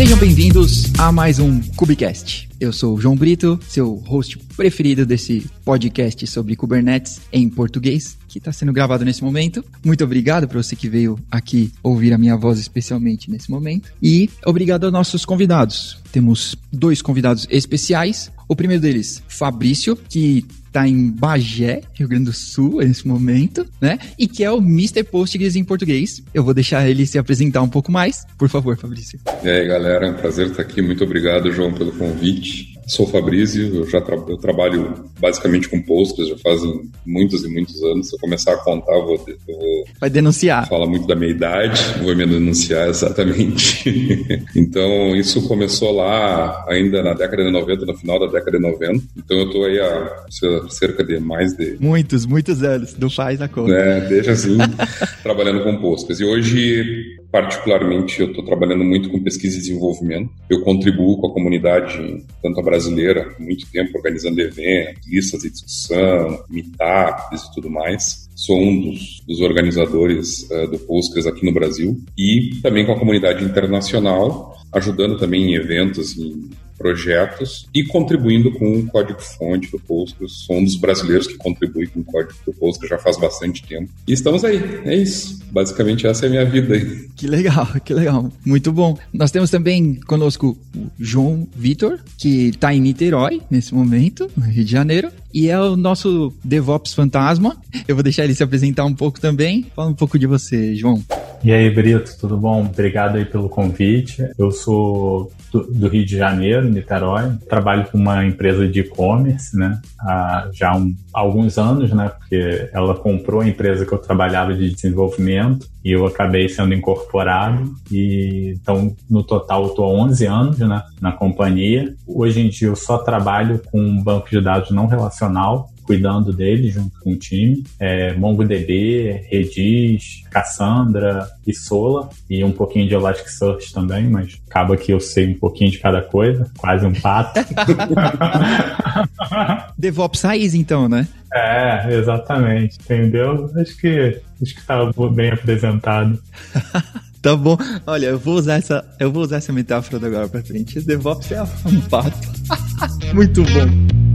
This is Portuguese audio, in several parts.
Sejam bem-vindos a mais um Kubecast. Eu sou o João Brito, seu host preferido desse podcast sobre Kubernetes em português, que está sendo gravado nesse momento. Muito obrigado para você que veio aqui ouvir a minha voz especialmente nesse momento. E obrigado aos nossos convidados. Temos dois convidados especiais. O primeiro deles, Fabrício, que está em Bagé, Rio Grande do Sul, nesse momento, né? E que é o Mr. Postgres em português. Eu vou deixar ele se apresentar um pouco mais. Por favor, Fabrício. E aí, galera, é um prazer estar aqui. Muito obrigado, João, pelo convite. Sou Fabrício, eu já tra eu trabalho basicamente com Postgres já fazem muitos e muitos anos. Se eu começar a contar, eu vou, eu vou Vai denunciar. Falar muito da minha idade, vou me denunciar exatamente. então, isso começou lá ainda na década de 90, no final da década de 90. Então, eu estou aí há cerca de mais de... Muitos, muitos anos, não faz a conta. É, desde assim, trabalhando com Postgres. E hoje, particularmente, eu estou trabalhando muito com pesquisa e desenvolvimento. Eu contribuo com a comunidade, tanto a brasileira, há muito tempo organizando eventos, listas de discussão, meetups e tudo mais. Sou um dos, dos organizadores uh, do Postgres aqui no Brasil e também com a comunidade internacional, ajudando também em eventos, em projetos e contribuindo com o código-fonte do Postgres. Sou um dos brasileiros que contribui com o código do Postgres já faz bastante tempo. E estamos aí, é isso. Basicamente essa é a minha vida aí. Que legal, que legal. Muito bom. Nós temos também conosco o João Vitor, que está em Niterói nesse momento, no Rio de Janeiro. E é o nosso DevOps fantasma. Eu vou deixar ele se apresentar um pouco também. Fala um pouco de você, João. E aí, Brito, tudo bom? Obrigado aí pelo convite. Eu sou do, do Rio de Janeiro, Niterói. Trabalho com uma empresa de e-commerce, né? Há já um, alguns anos, né? Porque ela comprou a empresa que eu trabalhava de desenvolvimento e eu acabei sendo incorporado. E então, no total, eu estou há 11 anos, né? Na companhia. Hoje em dia, eu só trabalho com um banco de dados não relacional cuidando dele junto com o time. É, MongoDB, Redis, Cassandra e Sola e um pouquinho de Elasticsearch também, mas acaba que eu sei um pouquinho de cada coisa, quase um pato. DevOps raiz então, né? É, exatamente, entendeu? Acho que acho que tá bem apresentado. Tá bom. Olha, eu vou usar essa, eu vou usar essa metáfora agora pra frente. DevOps é um pato. Muito bom.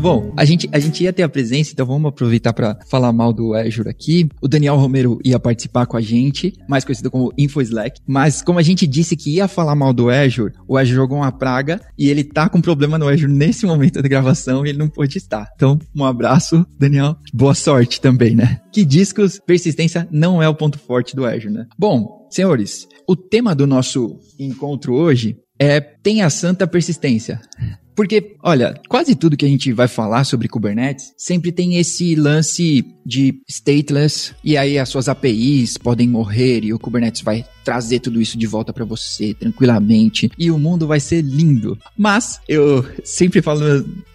Bom, a gente, a gente ia ter a presença, então vamos aproveitar para falar mal do Azure aqui. O Daniel Romero ia participar com a gente, mais conhecido como InfoSlack. Mas como a gente disse que ia falar mal do Azure, o Azure jogou uma praga e ele tá com problema no Azure nesse momento da gravação e ele não pôde estar. Então, um abraço, Daniel. Boa sorte também, né? Que discos, persistência não é o ponto forte do Azure, né? Bom, senhores, o tema do nosso encontro hoje é tem a santa persistência. Porque, olha, quase tudo que a gente vai falar sobre Kubernetes sempre tem esse lance de stateless e aí as suas APIs podem morrer e o Kubernetes vai trazer tudo isso de volta para você tranquilamente e o mundo vai ser lindo. Mas eu sempre falo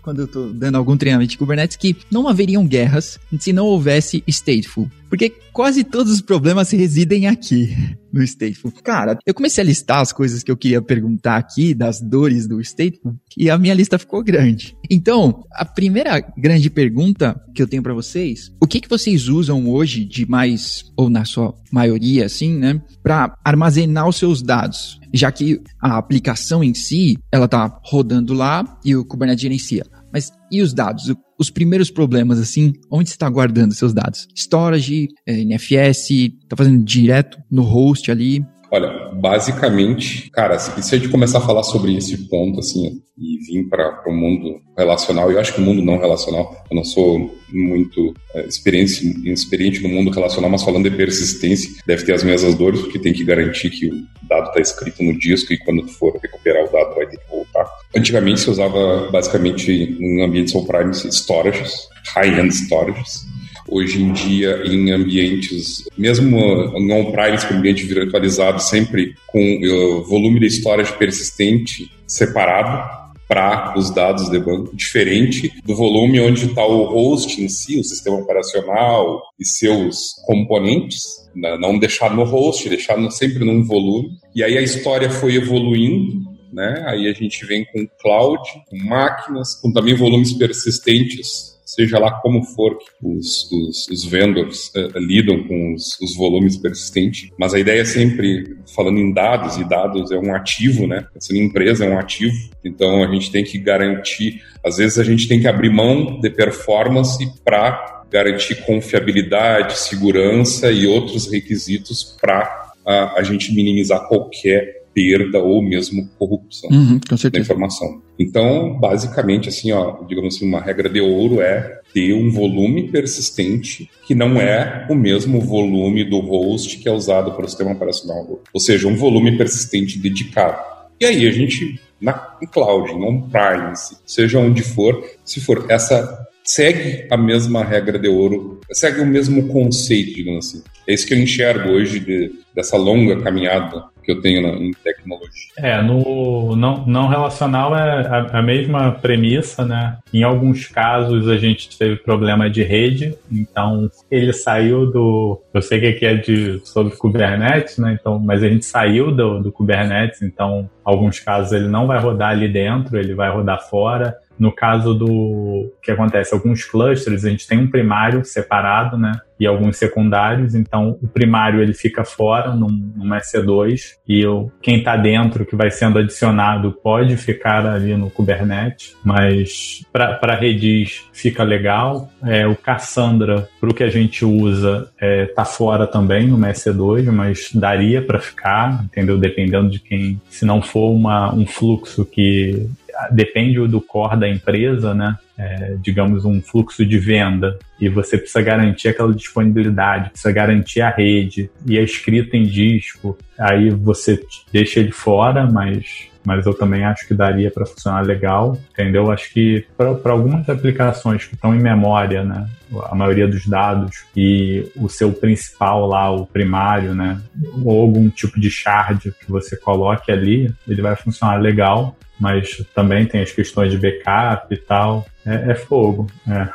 quando eu tô dando algum treinamento de Kubernetes que não haveriam guerras se não houvesse stateful. Porque quase todos os problemas residem aqui no Stateful. Cara, eu comecei a listar as coisas que eu queria perguntar aqui, das dores do Stateful, e a minha lista ficou grande. Então, a primeira grande pergunta que eu tenho para vocês, o que, que vocês usam hoje de mais, ou na sua maioria, assim, né, para armazenar os seus dados? Já que a aplicação em si, ela tá rodando lá e o Kubernetes gerencia. Mas e os dados? Os primeiros problemas, assim, onde você está guardando seus dados? Storage, é, NFS, está fazendo direto no host ali? Olha, basicamente, cara, se a gente começar a falar sobre esse ponto, assim, e vir para o mundo relacional, eu acho que o mundo não relacional, eu não sou muito é, experiente, experiente no mundo relacional, mas falando de persistência, deve ter as mesmas dores, porque tem que garantir que o dado está escrito no disco e quando for recuperar o dado vai ter que voltar. Antigamente se usava basicamente em ambientes on-premise storages, high-end storages. Hoje em dia, em ambientes, mesmo on-premise com ambiente virtualizado, sempre com uh, volume de storage persistente separado para os dados de banco, diferente do volume onde está o host em si, o sistema operacional e seus componentes, né? não deixar no host, deixar no, sempre num volume. E aí a história foi evoluindo né? Aí a gente vem com cloud, com máquinas, com também volumes persistentes seja lá como for que os, os, os vendors uh, lidam com os, os, volumes persistentes, mas a ideia é sempre, falando em dados, e dados é um ativo, né? Essa empresa é um ativo, então a gente tem que garantir, às vezes a gente tem que abrir mão de performance para garantir confiabilidade, segurança e outros requisitos para a, a gente minimizar qualquer perda ou mesmo corrupção uhum, da informação. Então, basicamente, assim, ó, digamos assim, uma regra de ouro é ter um volume persistente que não é o mesmo volume do host que é usado para o sistema operacional, ou seja, um volume persistente dedicado. E aí a gente na em cloud, em on-prime, seja onde for, se for essa segue a mesma regra de ouro, segue o mesmo conceito, digamos assim. É isso que eu enxergo hoje de, dessa longa caminhada que eu tenho na, em tecnologia. É, no não, não relacional é a, a, mesma premissa, né? Em alguns casos a gente teve problema de rede, então ele saiu do. Eu sei que aqui é de, sobre Kubernetes, né? Então, mas a gente saiu do, do Kubernetes, então alguns casos ele não vai rodar ali dentro, ele vai rodar fora. No caso do que acontece, alguns clusters, a gente tem um primário separado, né? E alguns secundários, então o primário ele fica fora num, num EC2 e o, quem está dentro que vai sendo adicionado pode ficar ali no Kubernetes, mas para Redis fica legal. É, o Cassandra, para o que a gente usa, é, tá fora também no EC2, mas daria para ficar, entendeu? Dependendo de quem, se não for uma, um fluxo que depende do core da empresa, né? É, digamos, um fluxo de venda e você precisa garantir aquela disponibilidade, precisa garantir a rede e é escrito em disco, aí você deixa ele fora, mas mas eu também acho que daria para funcionar legal, entendeu? Acho que para algumas aplicações que estão em memória, né, a maioria dos dados e o seu principal lá, o primário, né, ou algum tipo de shard que você coloque ali, ele vai funcionar legal mas também tem as questões de backup e tal. É, é fogo. É.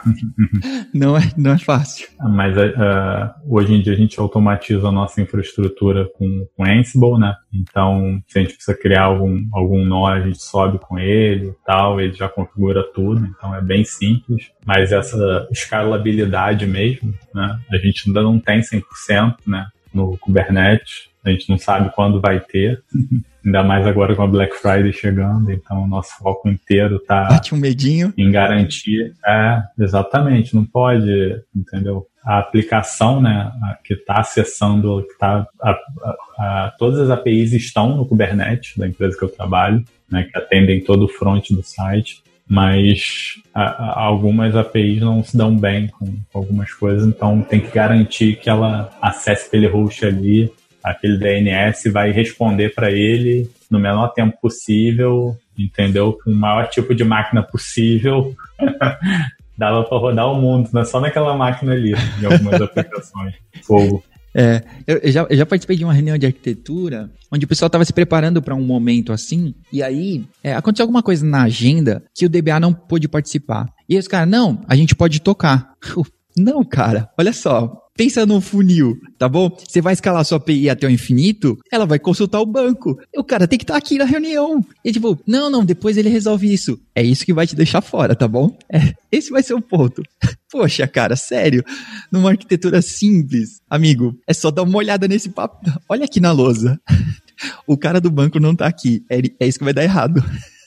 não, é, não é fácil. Mas uh, hoje em dia a gente automatiza a nossa infraestrutura com, com Ansible, né? Então, se a gente precisa criar algum, algum nó, a gente sobe com ele e tal, ele já configura tudo, então é bem simples. Mas essa escalabilidade mesmo, né? A gente ainda não tem 100%, né? No Kubernetes, a gente não sabe quando vai ter. Ainda mais agora com a Black Friday chegando, então o nosso foco inteiro tá Bate um medinho. em garantir. É, exatamente, não pode, entendeu? A aplicação, né, que está acessando, que tá, a, a, todas as APIs estão no Kubernetes, da empresa que eu trabalho, né, que atendem todo o front do site, mas algumas APIs não se dão bem com, com algumas coisas, então tem que garantir que ela acesse aquele host ali aquele DNS vai responder para ele no menor tempo possível, entendeu? Com o maior tipo de máquina possível. Dava para rodar o mundo, não é só naquela máquina ali, em algumas aplicações. Fogo. É, eu, já, eu já participei de uma reunião de arquitetura onde o pessoal estava se preparando para um momento assim, e aí é, aconteceu alguma coisa na agenda que o DBA não pôde participar. E aí os caras, não, a gente pode tocar. Não, cara, olha só, Pensa no funil, tá bom? Você vai escalar sua API até o infinito, ela vai consultar o banco. O cara tem que estar tá aqui na reunião. E tipo, não, não, depois ele resolve isso. É isso que vai te deixar fora, tá bom? É, esse vai ser o ponto. Poxa, cara, sério. Numa arquitetura simples, amigo, é só dar uma olhada nesse papo. Olha aqui na lousa. O cara do banco não tá aqui. É, é isso que vai dar errado.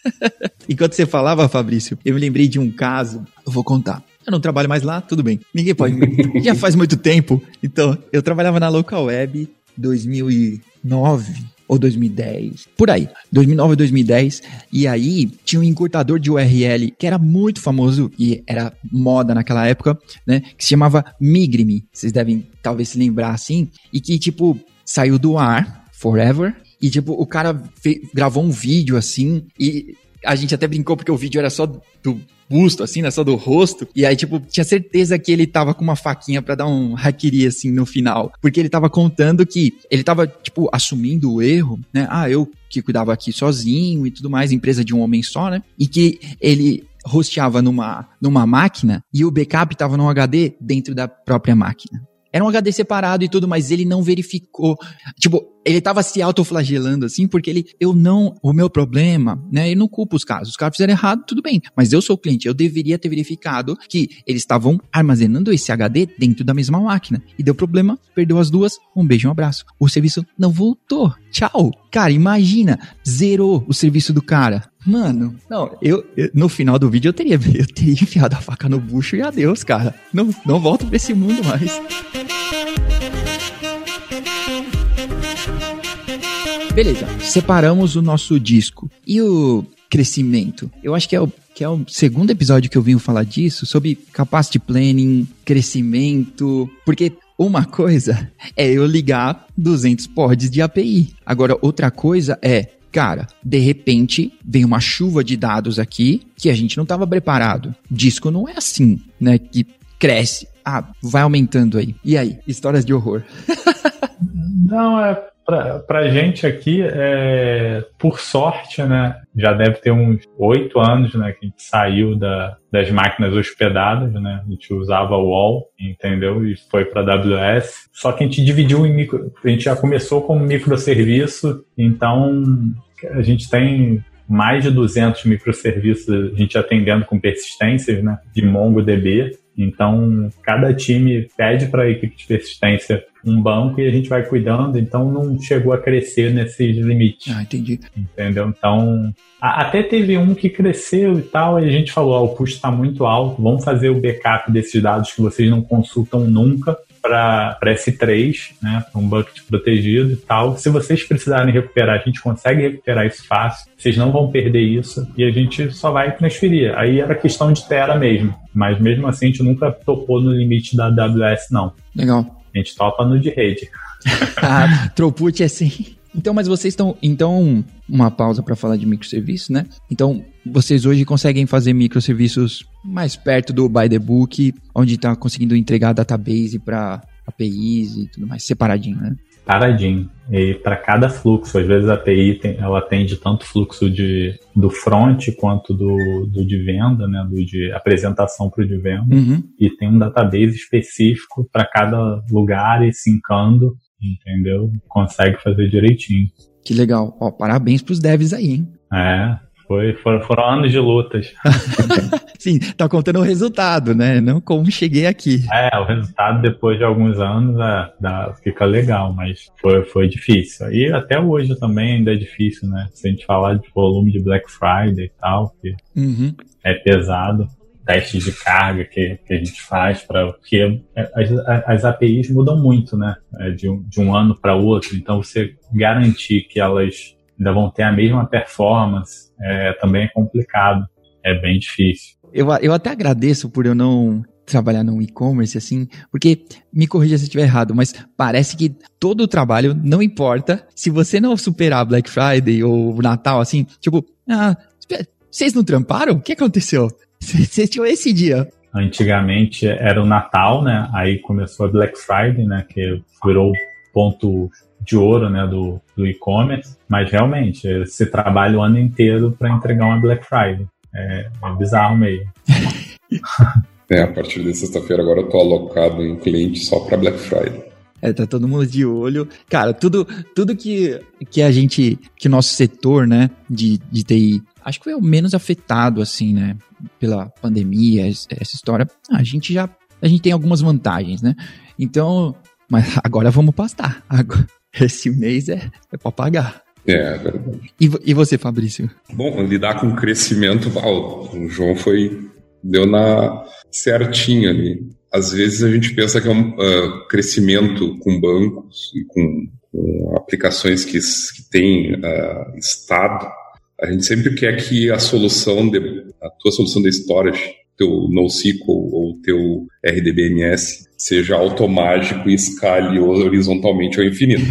Enquanto você falava, Fabrício, eu me lembrei de um caso. Eu vou contar. Eu não trabalho mais lá, tudo bem. Ninguém pode. Já faz muito tempo. Então, eu trabalhava na Local Web 2009 ou 2010, por aí, 2009 ou 2010, e aí tinha um encurtador de URL que era muito famoso e era moda naquela época, né, que se chamava Migrime, vocês devem talvez se lembrar assim, e que tipo saiu do ar forever e tipo o cara gravou um vídeo assim e a gente até brincou porque o vídeo era só do busto, assim, né? Só do rosto. E aí, tipo, tinha certeza que ele tava com uma faquinha para dar um hackiri, assim, no final. Porque ele tava contando que ele tava, tipo, assumindo o erro, né? Ah, eu que cuidava aqui sozinho e tudo mais, empresa de um homem só, né? E que ele hosteava numa, numa máquina e o backup tava no HD dentro da própria máquina. Era um HD separado e tudo, mas ele não verificou. Tipo, ele tava se autoflagelando assim, porque ele, eu não, o meu problema, né, eu não culpo os casos. Os caras fizeram errado, tudo bem, mas eu sou o cliente, eu deveria ter verificado que eles estavam armazenando esse HD dentro da mesma máquina. E deu problema, perdeu as duas, um beijo, um abraço. O serviço não voltou. Tchau. Cara, imagina, zerou o serviço do cara. Mano, não, eu, eu, no final do vídeo eu teria, eu teria enfiado a faca no bucho e adeus, cara. Não, não volto pra esse mundo mais. Beleza, separamos o nosso disco. E o crescimento? Eu acho que é o, que é o segundo episódio que eu vim falar disso, sobre capacity planning, crescimento, porque uma coisa é eu ligar 200 pods de API. Agora, outra coisa é cara, de repente vem uma chuva de dados aqui que a gente não estava preparado. Disco não é assim, né? Que cresce. Ah, vai aumentando aí. E aí? Histórias de horror. não, é. Pra, pra gente aqui, é, por sorte, né? Já deve ter uns oito anos, né? Que a gente saiu da, das máquinas hospedadas, né? A gente usava o Wall, entendeu? E foi para AWS. Só que a gente dividiu em micro. A gente já começou como microserviço, então a gente tem mais de 200 microserviços a gente atendendo com persistências, né? De MongoDB. Então, cada time pede para a equipe de persistência um banco e a gente vai cuidando, então não chegou a crescer nesses limites. Ah, entendi. Entendeu? Então, a, até teve um que cresceu e tal, e a gente falou: o custo está muito alto, vamos fazer o backup desses dados que vocês não consultam nunca para S3, né, um bucket protegido e tal. Se vocês precisarem recuperar, a gente consegue recuperar isso fácil. Vocês não vão perder isso e a gente só vai transferir. Aí era questão de tera mesmo, mas mesmo assim a gente nunca topou no limite da AWS não. Legal. A gente topa no de rede. ah, throughput é assim. Então, mas vocês estão. Então, uma pausa para falar de microserviços, né? Então, vocês hoje conseguem fazer microserviços mais perto do by the book, onde está conseguindo entregar database para APIs e tudo mais, separadinho, né? Paradinho. E para cada fluxo, às vezes a API tem, ela atende tanto fluxo de, do front quanto do, do de venda, né, do de apresentação para o de venda. Uhum. E tem um database específico para cada lugar e sincando entendeu? Consegue fazer direitinho. Que legal. Ó, parabéns pros devs aí, hein? É, foi, foram, foram anos de lutas. Sim, tá contando o resultado, né? Não como cheguei aqui. É, o resultado depois de alguns anos é, dá, fica legal, mas foi, foi difícil. E até hoje também ainda é difícil, né? Se a gente falar de volume de Black Friday e tal, que uhum. é pesado testes de carga que, que a gente faz para porque as, as, APIs mudam muito, né? É, de um, de um ano para outro. Então você garantir que elas ainda vão ter a mesma performance é, também é complicado, é bem difícil. Eu, eu até agradeço por eu não trabalhar no e-commerce assim, porque me corrija se eu estiver errado, mas parece que todo o trabalho não importa se você não superar Black Friday ou Natal assim, tipo, ah, vocês não tramparam? O que aconteceu? Vocês tinham esse dia. Antigamente era o Natal, né? Aí começou a Black Friday, né? Que virou ponto de ouro, né? Do, do e-commerce. Mas realmente, você trabalha o ano inteiro para entregar uma Black Friday. É, é bizarro meio. é, a partir de sexta-feira agora eu tô alocado em cliente só para Black Friday. É, tá todo mundo de olho. Cara, tudo, tudo que, que a gente, que o nosso setor, né, de, de TI acho que foi o menos afetado, assim, né? Pela pandemia, essa história. Ah, a gente já. A gente tem algumas vantagens, né? Então. Mas agora vamos pastar. Agora, esse mês é, é para pagar. É, é verdade. E, e você, Fabrício? Bom, lidar com crescimento, o João foi. deu na certinha ali. Às vezes a gente pensa que é um uh, crescimento com bancos e com, com aplicações que, que têm uh, estado a gente sempre quer que a solução, de, a tua solução de storage, teu NoSQL ou teu RDBMS, seja automático e escale horizontalmente ao infinito.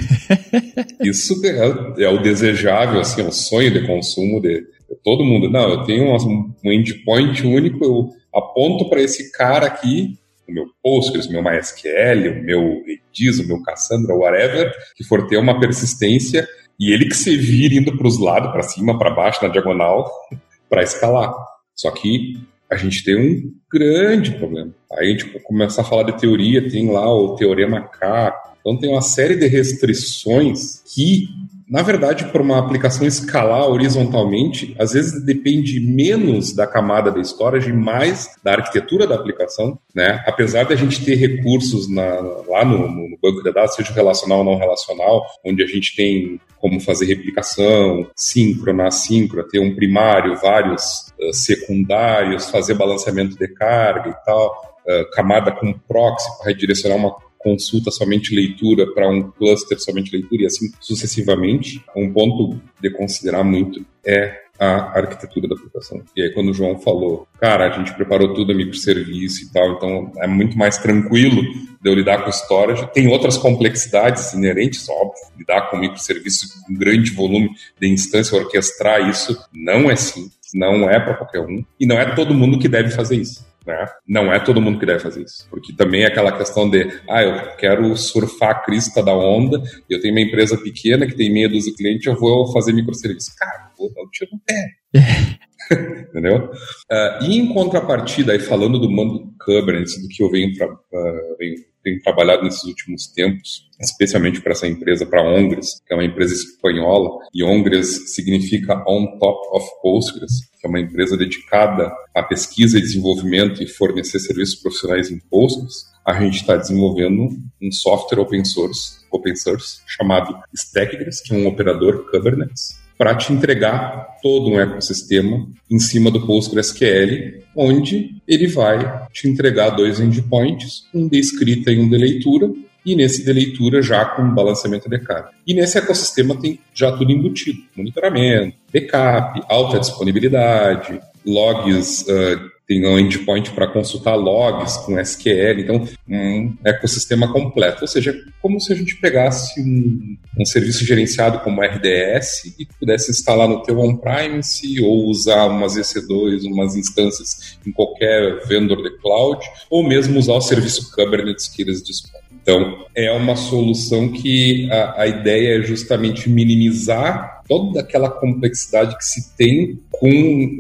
Isso é, é, o desejável, assim, é o sonho de consumo de, de todo mundo. Não, eu tenho um, um endpoint único, eu aponto para esse cara aqui, o meu Postgres, o meu MySQL, o meu Redis, o meu Cassandra, whatever, que for ter uma persistência e ele que se vira indo para os lados, para cima, para baixo, na diagonal, para escalar. Só que a gente tem um grande problema. Aí a gente começa a falar de teoria, tem lá o Teorema K, então tem uma série de restrições que na verdade, para uma aplicação escalar horizontalmente, às vezes depende menos da camada da storage e mais da arquitetura da aplicação, né? Apesar da gente ter recursos na, lá no, no, banco de dados, seja relacional ou não relacional, onde a gente tem como fazer replicação síncrona, assíncrona, ter um primário, vários uh, secundários, fazer balanceamento de carga e tal, uh, camada com proxy para redirecionar uma consulta somente leitura para um cluster somente leitura e assim sucessivamente. Um ponto de considerar muito é a arquitetura da aplicação. E aí, quando o João falou, cara, a gente preparou tudo a microserviço e tal, então é muito mais tranquilo de eu lidar com storage. Tem outras complexidades inerentes, óbvio, lidar com microserviço com grande volume de instância, orquestrar isso não é simples, não é para qualquer um, e não é todo mundo que deve fazer isso. Né? Não é todo mundo que deve fazer isso. Porque também é aquela questão de, ah, eu quero surfar a crista da onda, eu tenho uma empresa pequena que tem meia dúzia de clientes, eu vou fazer microserviço. Cara, vou dar um tiro no pé. Entendeu? Uh, e em contrapartida, aí falando do mundo Kubernetes, do que eu venho, uh, venho tenho trabalhado nesses últimos tempos, especialmente para essa empresa, para Ongres, que é uma empresa espanhola, e Ongres significa On Top of Postgres, que é uma empresa dedicada à pesquisa e desenvolvimento e fornecer serviços profissionais em Postgres. A gente está desenvolvendo um software open source, open source chamado Stackgres, que é um operador Kubernetes, para te entregar todo um ecossistema em cima do PostgreSQL, onde ele vai te entregar dois endpoints, um de escrita e um de leitura, e nesse de leitura já com balanceamento de carga. E nesse ecossistema tem já tudo embutido: monitoramento, backup, alta disponibilidade, logs uh, tem um endpoint para consultar logs com SQL, então um ecossistema completo. Ou seja, como se a gente pegasse um, um serviço gerenciado como RDS e pudesse instalar no teu on-premise ou usar umas EC2, umas instâncias em qualquer vendor de cloud, ou mesmo usar o serviço Kubernetes que eles dispõem. Então, é uma solução que a, a ideia é justamente minimizar toda aquela complexidade que se tem com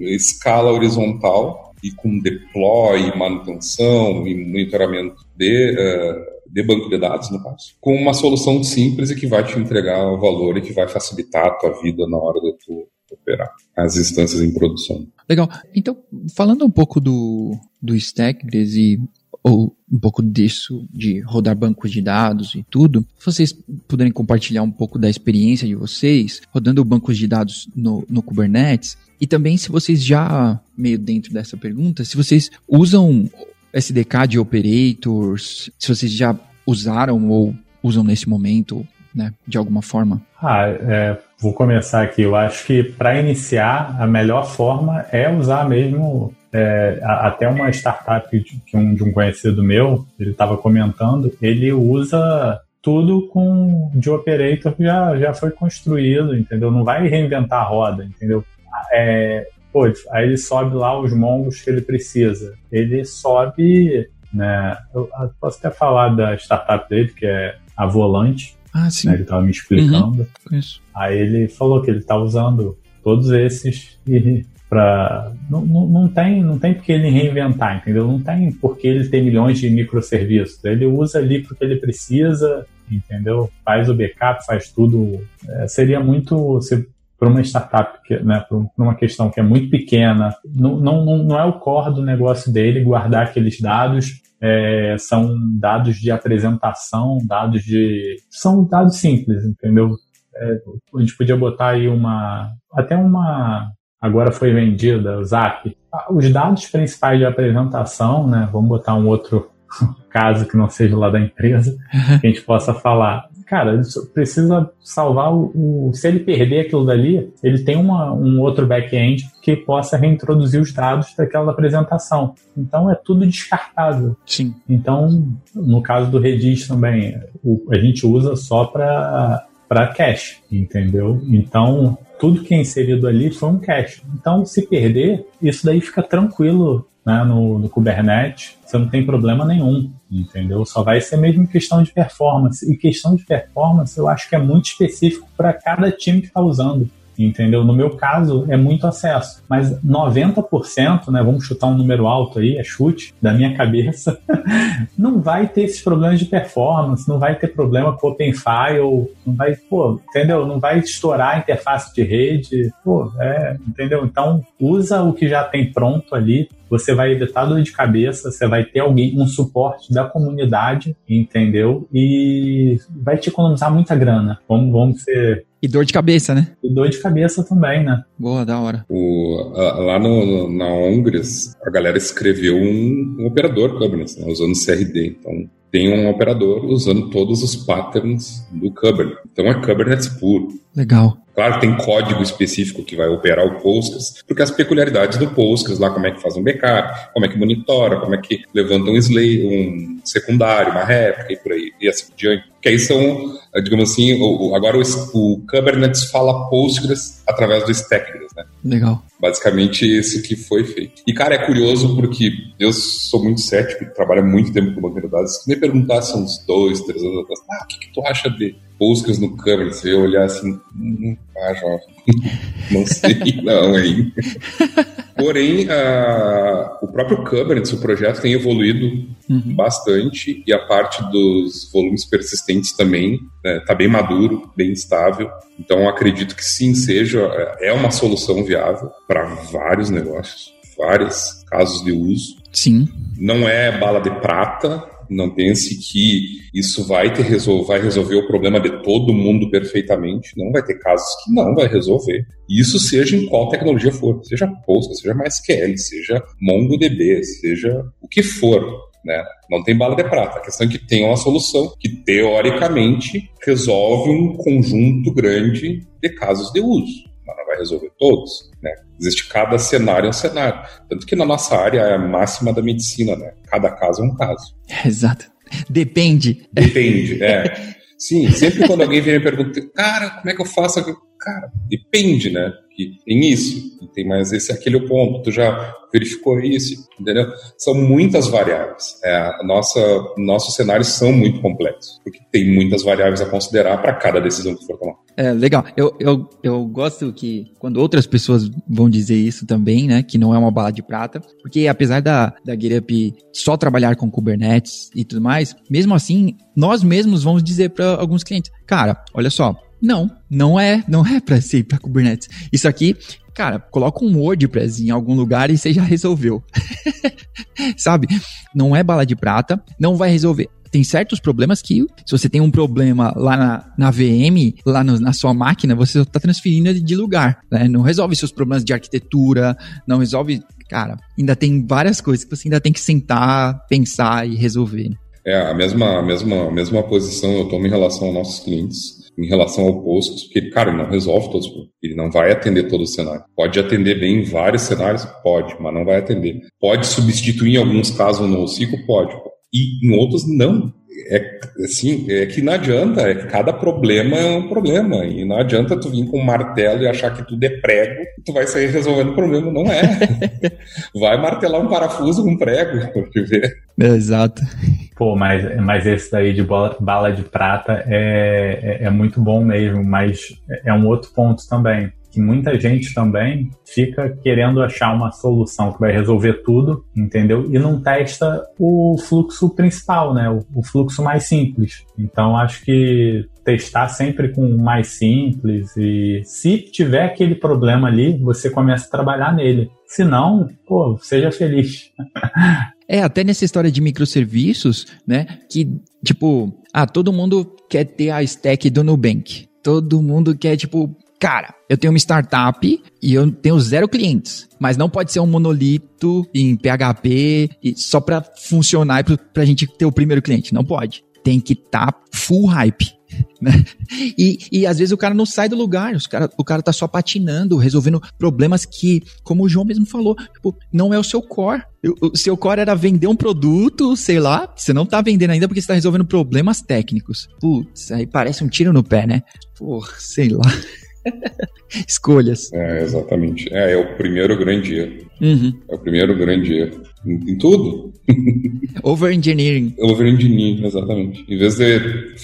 escala horizontal e com deploy, manutenção e monitoramento de, uh, de banco de dados, no caso, com uma solução simples e que vai te entregar o valor e que vai facilitar a tua vida na hora de tu operar as instâncias em produção. Legal. Então, falando um pouco do, do Stackgres e ou um pouco disso de rodar bancos de dados e tudo, vocês puderem compartilhar um pouco da experiência de vocês rodando bancos de dados no, no Kubernetes. E também se vocês já, meio dentro dessa pergunta, se vocês usam SDK de operators, se vocês já usaram ou usam nesse momento, né, de alguma forma. Ah, é, vou começar aqui. Eu acho que para iniciar, a melhor forma é usar mesmo é, até uma startup de um, de um conhecido meu, ele estava comentando, ele usa tudo com de operator já, já foi construído, entendeu? Não vai reinventar a roda, entendeu? É, pô, aí ele sobe lá os mongos que ele precisa. Ele sobe, né? Eu posso até falar da startup dele, que é a Volante. Ah, sim. Né, ele estava me explicando. Uhum. Aí ele falou que ele está usando todos esses e para não, não, não, tem não tem porque ele reinventar, entendeu? Não tem porque ele tem milhões de microserviços. Ele usa ali porque ele precisa, entendeu? Faz o backup, faz tudo. É, seria muito se para uma startup, né, para uma questão que é muito pequena, não, não, não é o core do negócio dele guardar aqueles dados. É, são dados de apresentação, dados de. São dados simples, entendeu? É, a gente podia botar aí uma. Até uma agora foi vendida, o Zap. Os dados principais de apresentação, né? Vamos botar um outro caso que não seja lá da empresa, que a gente possa falar. Cara, precisa salvar o, o, Se ele perder aquilo dali, ele tem uma, um outro back-end que possa reintroduzir os dados daquela apresentação. Então é tudo descartável. Sim. Então, no caso do Redis também, o, a gente usa só para cache, entendeu? Então, tudo que é inserido ali foi um cache. Então, se perder, isso daí fica tranquilo né, no, no Kubernetes, você não tem problema nenhum, entendeu? Só vai ser mesmo questão de performance. E questão de performance eu acho que é muito específico para cada time que está usando, entendeu? No meu caso, é muito acesso, mas 90%, né, vamos chutar um número alto aí, é chute da minha cabeça, não vai ter esses problemas de performance, não vai ter problema com Open File, não vai, pô, entendeu? Não vai estourar a interface de rede, pô, é, entendeu? Então, usa o que já tem pronto ali, você vai evitar dor de cabeça, você vai ter alguém, um suporte da comunidade, entendeu? E vai te economizar muita grana. Vamos, vamos ser e dor de cabeça, né? E dor de cabeça também, né? Boa, da hora. O, a, lá no, na Ongres, a galera escreveu um, um operador Kubernetes, né, usando CRD. Então, tem um operador usando todos os patterns do Kubernetes. Então, é Kubernetes puro. Legal. Claro que tem código específico que vai operar o Postgres, porque as peculiaridades do Postgres, lá como é que faz um backup, como é que monitora, como é que levanta um slave, um secundário, uma réplica e por aí, e assim por diante. Que aí são, digamos assim, agora o, o Kubernetes fala Postgres através do Stackgres, né? Legal. Basicamente isso que foi feito. E, cara, é curioso porque eu sou muito cético, trabalho muito tempo com banco de dados. Se me perguntasse uns dois, três anos atrás, ah, o que, que tu acha de Postgres no Kubernetes? Eu olhar assim, hum, ah, jovem, não sei não, hein? Porém, a, o próprio Kubernetes, o projeto tem evoluído uhum. bastante e a parte dos volumes persistentes também está né, bem maduro, bem estável. Então, acredito que sim, seja é uma solução viável para vários negócios, vários casos de uso. Sim. Não é bala de prata, não pense que isso vai, ter resol vai resolver o problema de todo mundo perfeitamente. Não vai ter casos que não vai resolver. Isso seja em qual tecnologia for, seja Postgres, seja MySQL, seja MongoDB, seja o que for. Né? Não tem bala de prata. A questão é que tem uma solução que, teoricamente, resolve um conjunto grande de casos de uso, resolver todos. Né? Existe cada cenário é um cenário. Tanto que na nossa área é a máxima da medicina, né? Cada caso é um caso. Exato. Depende. Depende, é. Sim, sempre quando alguém vem me perguntar, cara, como é que eu faço? Cara, depende, né? Que tem isso, tem mais esse, aquele ponto, tu já verificou isso, entendeu? São muitas variáveis. É, a nossa, nossos cenários são muito complexos, porque tem muitas variáveis a considerar para cada decisão que for tomar. É, legal. Eu, eu, eu gosto que quando outras pessoas vão dizer isso também, né, que não é uma bala de prata, porque apesar da, da GetUp só trabalhar com Kubernetes e tudo mais, mesmo assim, nós mesmos vamos dizer para alguns clientes, cara, olha só, não, não é, não é para ser para Kubernetes. Isso aqui, cara, coloca um WordPress em algum lugar e você já resolveu. Sabe? Não é bala de prata, não vai resolver. Tem certos problemas que, se você tem um problema lá na, na VM, lá no, na sua máquina, você está transferindo de lugar. Né? Não resolve seus problemas de arquitetura, não resolve. Cara, ainda tem várias coisas que você ainda tem que sentar, pensar e resolver. É, a mesma, a mesma, a mesma posição eu tomo em relação aos nossos clientes em relação ao posto, porque, cara, ele não resolve todos, ele não vai atender todo o cenário. Pode atender bem em vários cenários? Pode, mas não vai atender. Pode substituir em alguns casos no ciclo? Pode. E em outros, não é assim, é que não adianta, é que cada problema é um problema, e não adianta tu vir com um martelo e achar que tudo é prego, e tu vai sair resolvendo o problema, não é. vai martelar um parafuso com um prego, pra ver. É, exato. Pô, mas, mas esse daí de bola, bala de prata é, é, é muito bom mesmo, mas é um outro ponto também que muita gente também fica querendo achar uma solução que vai resolver tudo, entendeu? E não testa o fluxo principal, né? O, o fluxo mais simples. Então acho que testar sempre com o mais simples e se tiver aquele problema ali, você começa a trabalhar nele. Se não, pô, seja feliz. É, até nessa história de microserviços, né? Que, tipo, ah, todo mundo quer ter a stack do Nubank. Todo mundo quer, tipo, cara, eu tenho uma startup e eu tenho zero clientes, mas não pode ser um monolito em PHP só para funcionar e para a gente ter o primeiro cliente. Não pode. Tem que estar tá full hype. Né? E, e às vezes o cara não sai do lugar, os cara, o cara tá só patinando, resolvendo problemas que, como o João mesmo falou, tipo, não é o seu core. O, o seu core era vender um produto, sei lá, você não tá vendendo ainda porque você tá resolvendo problemas técnicos. Putz, aí parece um tiro no pé, né? Pô, sei lá. Escolhas. É, exatamente. É, é o primeiro grande erro. Uhum. É o primeiro grande erro. Em, em tudo. Over-engineering. Over-engineering, exatamente. Em vez de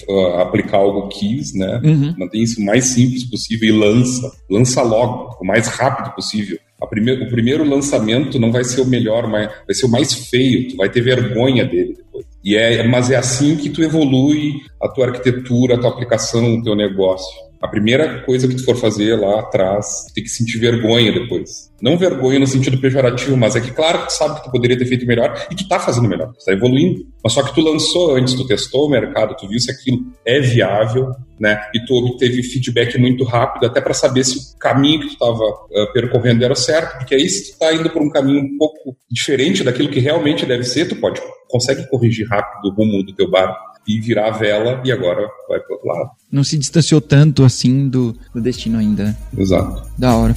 uh, aplicar algo quis, né? Uhum. Mantém isso o mais simples possível e lança. Lança logo, o mais rápido possível. Primeir, o primeiro lançamento não vai ser o melhor, mas vai ser o mais feio. Tu vai ter vergonha dele depois. E é, mas é assim que tu evolui a tua arquitetura, a tua aplicação, o teu negócio. A primeira coisa que tu for fazer lá atrás, tem que sentir vergonha depois. Não vergonha no sentido pejorativo, mas é que claro tu sabe que tu poderia ter feito melhor e tu tá fazendo melhor, tu tá evoluindo. Mas só que tu lançou antes, tu testou o mercado, tu viu se aquilo é viável, né? E tu obteve feedback muito rápido, até para saber se o caminho que tu estava uh, eh, percorrendo era certo, porque aí se tu tá indo por um caminho um pouco diferente daquilo que realmente deve ser, tu pode consegue corrigir rápido o rumo do teu barco e virar a vela e agora vai pro outro lado. Não se distanciou tanto assim do, do destino ainda. Exato. Da hora.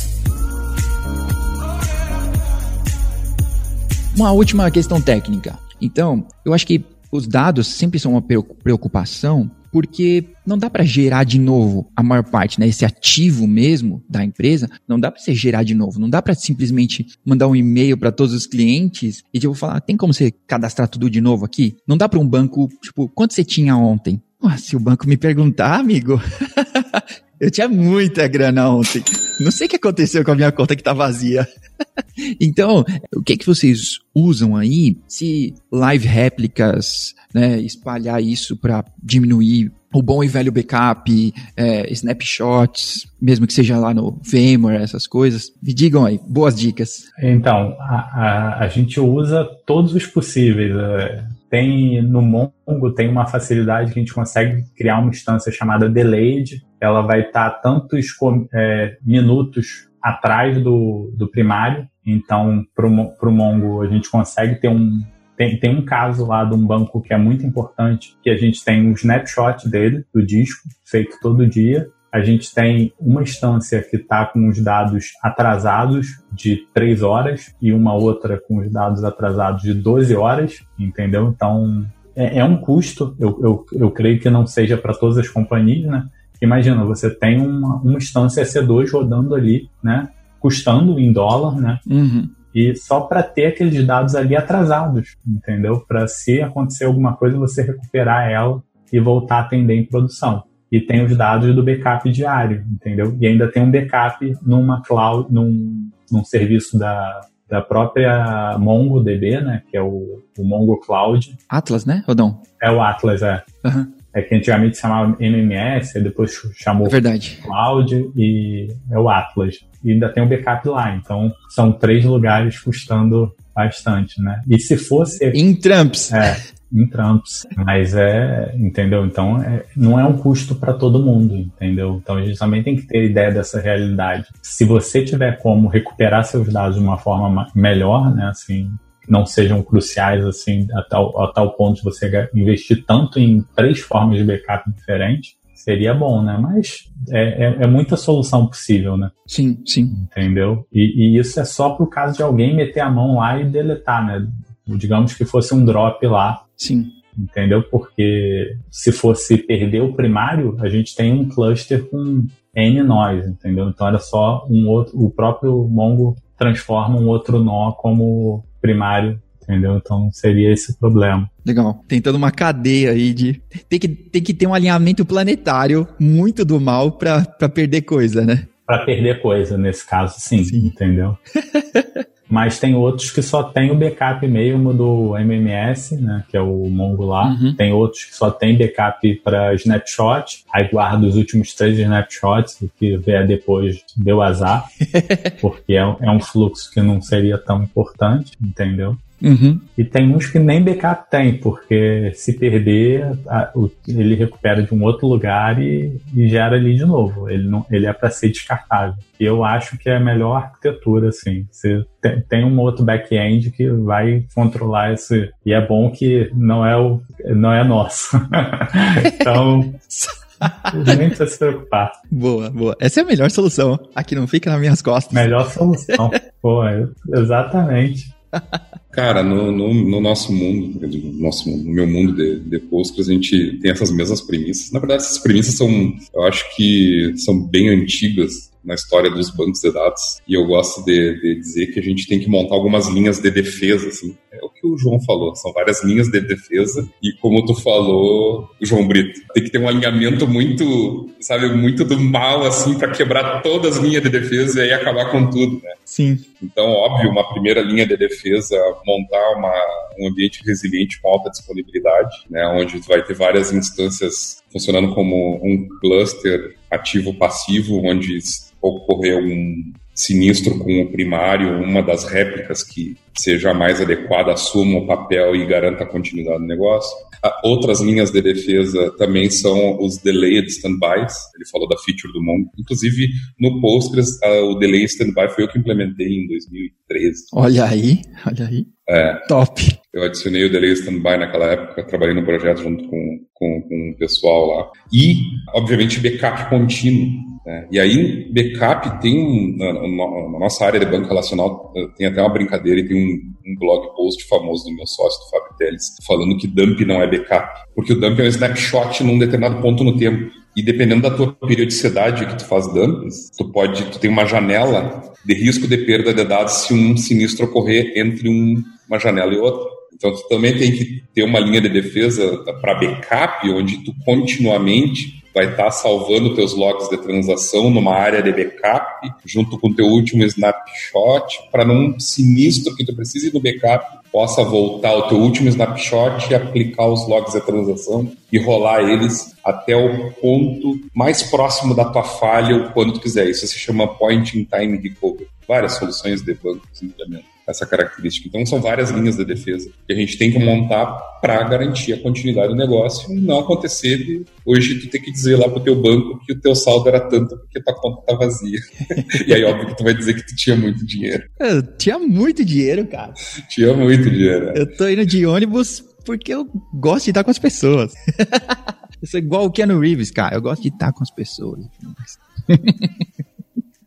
Uma última questão técnica. Então, eu acho que os dados sempre são uma preocupação porque não dá para gerar de novo a maior parte, né? Esse ativo mesmo da empresa, não dá para você gerar de novo, não dá para simplesmente mandar um e-mail para todos os clientes e tipo falar, tem como você cadastrar tudo de novo aqui? Não dá para um banco, tipo, quanto você tinha ontem? Ah, se o banco me perguntar, amigo, eu tinha muita grana ontem. Não sei o que aconteceu com a minha conta que tá vazia. então, o que é que vocês usam aí? Se live réplicas, né, espalhar isso para diminuir o bom e velho backup, é, snapshots, mesmo que seja lá no VMware, essas coisas. Me digam aí, boas dicas. Então, a, a, a gente usa todos os possíveis. É, tem no Mongo tem uma facilidade que a gente consegue criar uma instância chamada delayed. Ela vai estar tá tantos é, minutos atrás do, do primário. Então, para o Mongo, a gente consegue ter um, tem, tem um caso lá de um banco que é muito importante, que a gente tem um snapshot dele, do disco, feito todo dia. A gente tem uma instância que está com os dados atrasados de 3 horas e uma outra com os dados atrasados de 12 horas, entendeu? Então, é, é um custo, eu, eu, eu creio que não seja para todas as companhias, né? Imagina, você tem uma, uma instância EC2 rodando ali, né? Custando em dólar, né? Uhum e só para ter aqueles dados ali atrasados, entendeu? Para se acontecer alguma coisa você recuperar ela e voltar a atender em produção. E tem os dados do backup diário, entendeu? E ainda tem um backup numa cloud, num, num serviço da, da própria MongoDB, né? Que é o, o Mongo Cloud. Atlas, né, Rodão? É o Atlas, é. Uhum. É que antigamente chamava MMS, depois chamou é Verdade. Cloud e é o Atlas e ainda tem um backup lá. Então, são três lugares custando bastante, né? E se fosse. Em Trumps. É, em Trumps. Mas é, entendeu? Então, é, não é um custo para todo mundo, entendeu? Então, a gente também tem que ter ideia dessa realidade. Se você tiver como recuperar seus dados de uma forma melhor, né? Assim, não sejam cruciais assim a tal, a tal ponto de você investir tanto em três formas de backup diferentes, seria bom, né? Mas é, é, é, muita solução possível, né? Sim, sim. Entendeu? E, e isso é só pro caso de alguém meter a mão lá e deletar, né? Digamos que fosse um drop lá. Sim. Entendeu? Porque se fosse perder o primário, a gente tem um cluster com N nós, entendeu? Então era só um outro, o próprio Mongo transforma um outro nó como primário entendeu? Então seria esse o problema. Legal. Tem toda uma cadeia aí de. Tem que, tem que ter um alinhamento planetário muito do mal para perder coisa, né? Para perder coisa, nesse caso, sim, sim. entendeu? Mas tem outros que só tem o backup mesmo do MMS, né, que é o Mongo lá. Uhum. Tem outros que só tem backup para snapshot. Aí guarda os últimos três snapshots, o que vier depois deu azar, porque é, é um fluxo que não seria tão importante, entendeu? Uhum. E tem uns que nem backup tem, porque se perder, a, o, ele recupera de um outro lugar e, e gera ali de novo. Ele, não, ele é para ser descartável. E eu acho que é a melhor arquitetura, assim. Você tem, tem um outro back-end que vai controlar esse. E é bom que não é, o, não é nosso. então. Nem precisa se preocupar. Boa, boa. Essa é a melhor solução. Aqui não fica nas minhas costas. Melhor solução. Pô, exatamente. Cara, no, no, no, nosso mundo, no, nosso no meu mundo de, de a gente tem essas mesmas premissas. Na verdade, essas premissas são, eu acho que são bem antigas na história dos bancos de dados. E eu gosto de, de, dizer que a gente tem que montar algumas linhas de defesa, assim. É o que o João falou, são várias linhas de defesa. E como tu falou, João Brito, tem que ter um alinhamento muito, sabe, muito do mal, assim, para quebrar todas as linhas de defesa e acabar com tudo, né? Sim. Então, óbvio, uma primeira linha de defesa, montar uma, um ambiente resiliente com alta disponibilidade, né, onde tu vai ter várias instâncias funcionando como um cluster ativo-passivo, onde ocorrer um sinistro com o primário, uma das réplicas que seja mais adequada assuma o papel e garanta a continuidade do negócio. Outras linhas de defesa também são os delayed standbys. Ele falou da feature do Mongo. Inclusive, no Postgres, o delay standby foi eu que implementei em 2013. Olha aí, olha aí. É, Top. Eu adicionei o delay standby naquela época, trabalhei no projeto junto com, com, com o pessoal lá. E, obviamente, backup contínuo. Né? E aí, backup tem, na, na, nossa área de banco relacional, eh, tem até uma brincadeira e tem um, um blog post famoso do meu sócio, do Fábio Teles, falando que dump não é backup. Porque o dump é um snapshot num determinado ponto no tempo. E dependendo da tua periodicidade que tu faz dumps, tu pode, tu tem uma janela de risco de perda de dados se um sinistro ocorrer entre um, uma janela e outra. Então tu também tem que ter uma linha de defesa para backup, onde tu continuamente vai estar tá salvando teus logs de transação numa área de backup, junto com teu último snapshot, para num sinistro que tu precise do backup, possa voltar ao teu último snapshot e aplicar os logs de transação e rolar eles até o ponto mais próximo da tua falha ou quando tu quiser. Isso se chama point in time recovery. Várias soluções de bancos implementam essa característica. Então, são várias linhas de defesa que a gente tem que montar para garantir a continuidade do negócio e não acontecer de hoje tu ter que dizer lá pro teu banco que o teu saldo era tanto porque tua conta tá vazia. e aí, óbvio que tu vai dizer que tu tinha muito dinheiro. Eu tinha muito dinheiro, cara. Tinha muito dinheiro. Eu tô indo de ônibus porque eu gosto de estar com as pessoas. eu sou igual o Keanu Reeves, cara. Eu gosto de estar com as pessoas.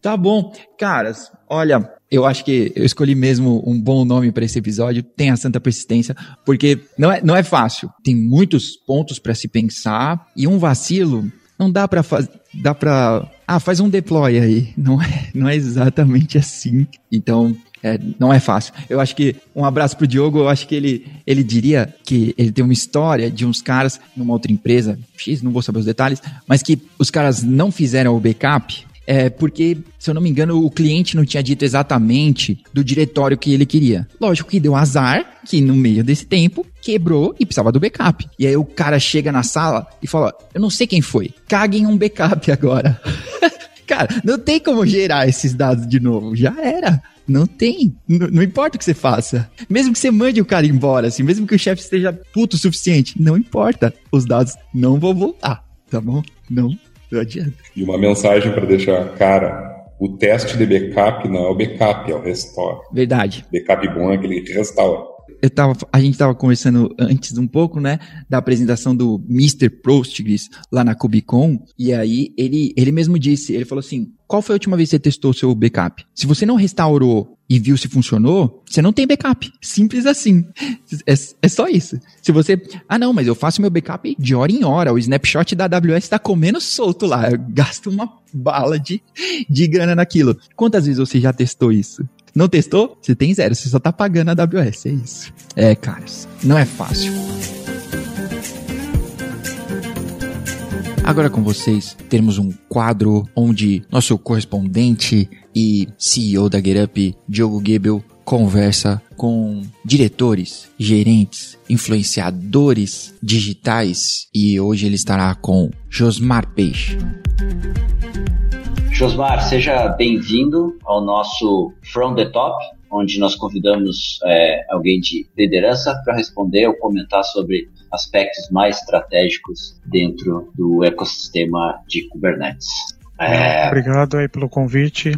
tá bom. Caras, olha, eu acho que eu escolhi mesmo um bom nome para esse episódio, tem a Santa Persistência, porque não é, não é fácil. Tem muitos pontos para se pensar e um vacilo não dá para fazer, dá para ah, faz um deploy aí. Não é, não é exatamente assim. Então, é, não é fácil. Eu acho que um abraço pro Diogo, eu acho que ele, ele diria que ele tem uma história de uns caras numa outra empresa, X, não vou saber os detalhes, mas que os caras não fizeram o backup é porque, se eu não me engano, o cliente não tinha dito exatamente do diretório que ele queria. Lógico que deu azar que no meio desse tempo quebrou e precisava do backup. E aí o cara chega na sala e fala: Eu não sei quem foi, caguem um backup agora. cara, não tem como gerar esses dados de novo, já era. Não tem. N não importa o que você faça. Mesmo que você mande o cara embora, assim, mesmo que o chefe esteja puto o suficiente, não importa. Os dados não vão voltar, tá bom? Não não adianta. E uma mensagem para deixar cara: o teste de backup não é o backup, é o restore. Verdade. Backup bom é aquele que restaura. Eu tava, a gente estava conversando antes um pouco, né, da apresentação do Mr. Prostgres lá na Cubicon, e aí ele, ele mesmo disse, ele falou assim, qual foi a última vez que você testou o seu backup? Se você não restaurou e viu se funcionou, você não tem backup. Simples assim. É, é só isso. Se você, ah não, mas eu faço meu backup de hora em hora, o snapshot da AWS está comendo solto lá, eu gasto uma bala de, de grana naquilo. Quantas vezes você já testou isso? Não testou? Você tem zero, você só tá pagando a AWS, é isso. É, caras, não é fácil. Agora com vocês, temos um quadro onde nosso correspondente e CEO da GetUp, Diogo Gebel, conversa com diretores, gerentes, influenciadores digitais e hoje ele estará com Josmar Peixe. Josmar, seja bem-vindo ao nosso From the Top, onde nós convidamos é, alguém de liderança para responder ou comentar sobre aspectos mais estratégicos dentro do ecossistema de Kubernetes. É... Obrigado aí pelo convite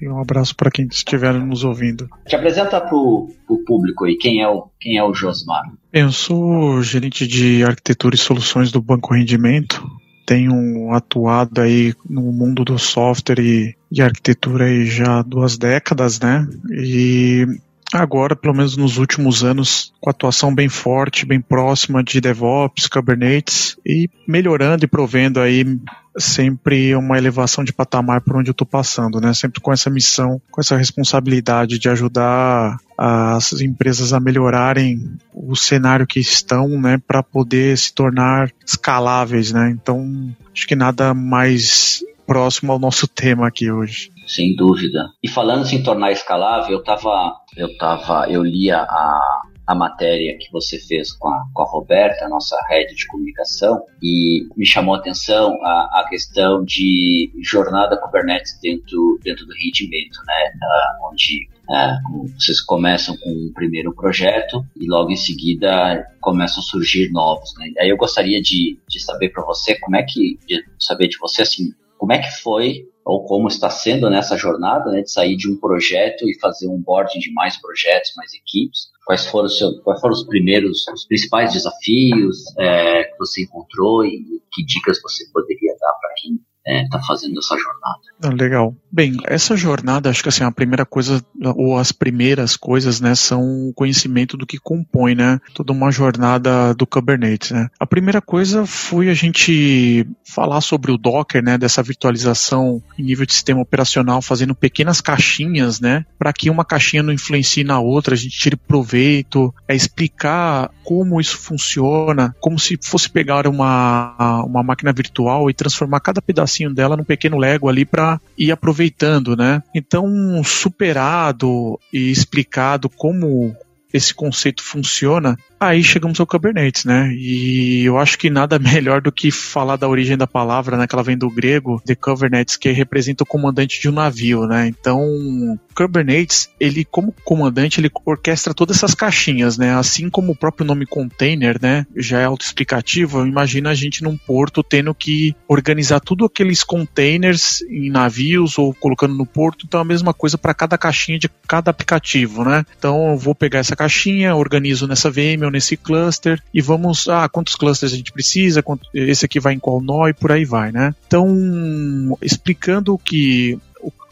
e um abraço para quem estiver nos ouvindo. Te apresenta para o público aí, quem é o, quem é o Josmar? Eu sou gerente de arquitetura e soluções do Banco Rendimento, tenho atuado aí no mundo do software e, e arquitetura aí já há duas décadas, né? E agora, pelo menos nos últimos anos, com atuação bem forte, bem próxima de DevOps, Kubernetes e melhorando e provendo aí sempre uma elevação de patamar por onde eu estou passando, né? Sempre com essa missão, com essa responsabilidade de ajudar as empresas a melhorarem o cenário que estão, né, para poder se tornar escaláveis, né? Então, acho que nada mais próximo ao nosso tema aqui hoje. Sem dúvida. E falando em tornar escalável, eu tava, eu tava, eu lia a a matéria que você fez com a, com a Roberta, a nossa rede de comunicação, e me chamou a atenção a, a questão de jornada Kubernetes dentro, dentro do rendimento, né? Uh, onde uh, vocês começam com um primeiro projeto e logo em seguida começam a surgir novos. Né? Aí eu gostaria de, de saber para você como é que, de saber de você assim, como é que foi ou como está sendo nessa jornada, né, de sair de um projeto e fazer um board de mais projetos, mais equipes, quais foram os, seus, quais foram os primeiros, os principais desafios é, que você encontrou e que dicas você poderia dar para quem está é, fazendo essa jornada. Ah, legal. Bem, essa jornada, acho que assim, a primeira coisa, ou as primeiras coisas, né, são o conhecimento do que compõe, né, toda uma jornada do Kubernetes, né. A primeira coisa foi a gente falar sobre o Docker, né, dessa virtualização em nível de sistema operacional, fazendo pequenas caixinhas, né, para que uma caixinha não influencie na outra, a gente tire proveito, é explicar como isso funciona, como se fosse pegar uma, uma máquina virtual e transformar cada pedacinho pedacinho dela num pequeno Lego ali para ir aproveitando, né? Então, superado e explicado como esse conceito funciona, Aí chegamos ao Kubernetes, né? E eu acho que nada melhor do que falar da origem da palavra, né? Que ela vem do grego, de Kubernetes, que representa o comandante de um navio, né? Então, Kubernetes, ele como comandante, ele orquestra todas essas caixinhas, né? Assim como o próprio nome container, né? Já é autoexplicativo. Imagina a gente num porto tendo que organizar tudo aqueles containers em navios ou colocando no porto. Então, é a mesma coisa para cada caixinha de cada aplicativo, né? Então, eu vou pegar essa caixinha, organizo nessa VM nesse cluster e vamos, ah, quantos clusters a gente precisa, esse aqui vai em qual nó e por aí vai, né? Então, explicando que